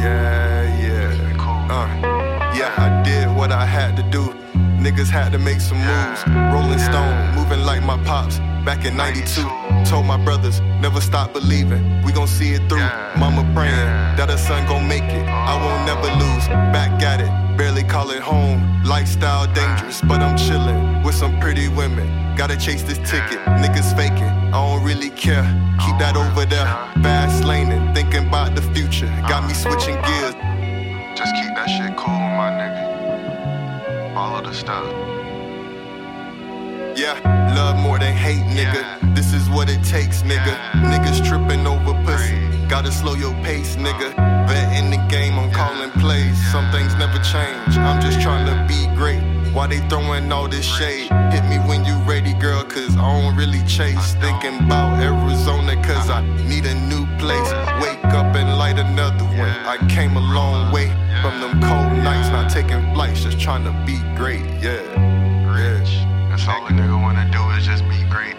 Yeah, yeah. Uh, yeah, I did what I had to do. Niggas had to make some moves. Rolling yeah. stone, moving like my pops back in 92 told my brothers, never stop believing. We gon' see it through. Mama praying that her son gon' make it. I won't never lose. Back at it, barely call it home. Lifestyle dangerous, but I'm chillin' with some pretty women. Gotta chase this ticket, niggas faking. I don't really care. Keep that oh, over there. Fast laning, thinking about the future. Got me uh-huh. switching gears. Just keep that shit cool, my nigga. Follow the stuff. Yeah, love more than hate, nigga. Yeah. This is what it takes, nigga. Yeah. Niggas tripping over pussy. Gotta slow your pace, nigga. Bet in the game, I'm calling plays. Some things never change. I'm just trying to be great. Why they throwing all this shade? Hit me when you ready, girl, cause I don't really chase. Thinking about Arizona, cause I need a new place. Wake up and light another one. I came a long way from them cold nights, not taking flights, just trying to be great, yeah. Rich. That's all a nigga wanna do is just be great.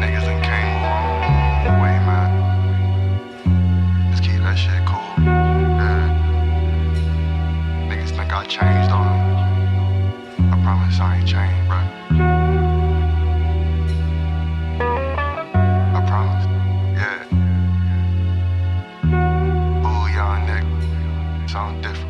Niggas done came a long way, man. Just keep that shit cool. Yeah. Niggas think I changed on them. I promise I ain't changed, bro. I promise. Yeah. Ooh, y'all nigga. Sound different.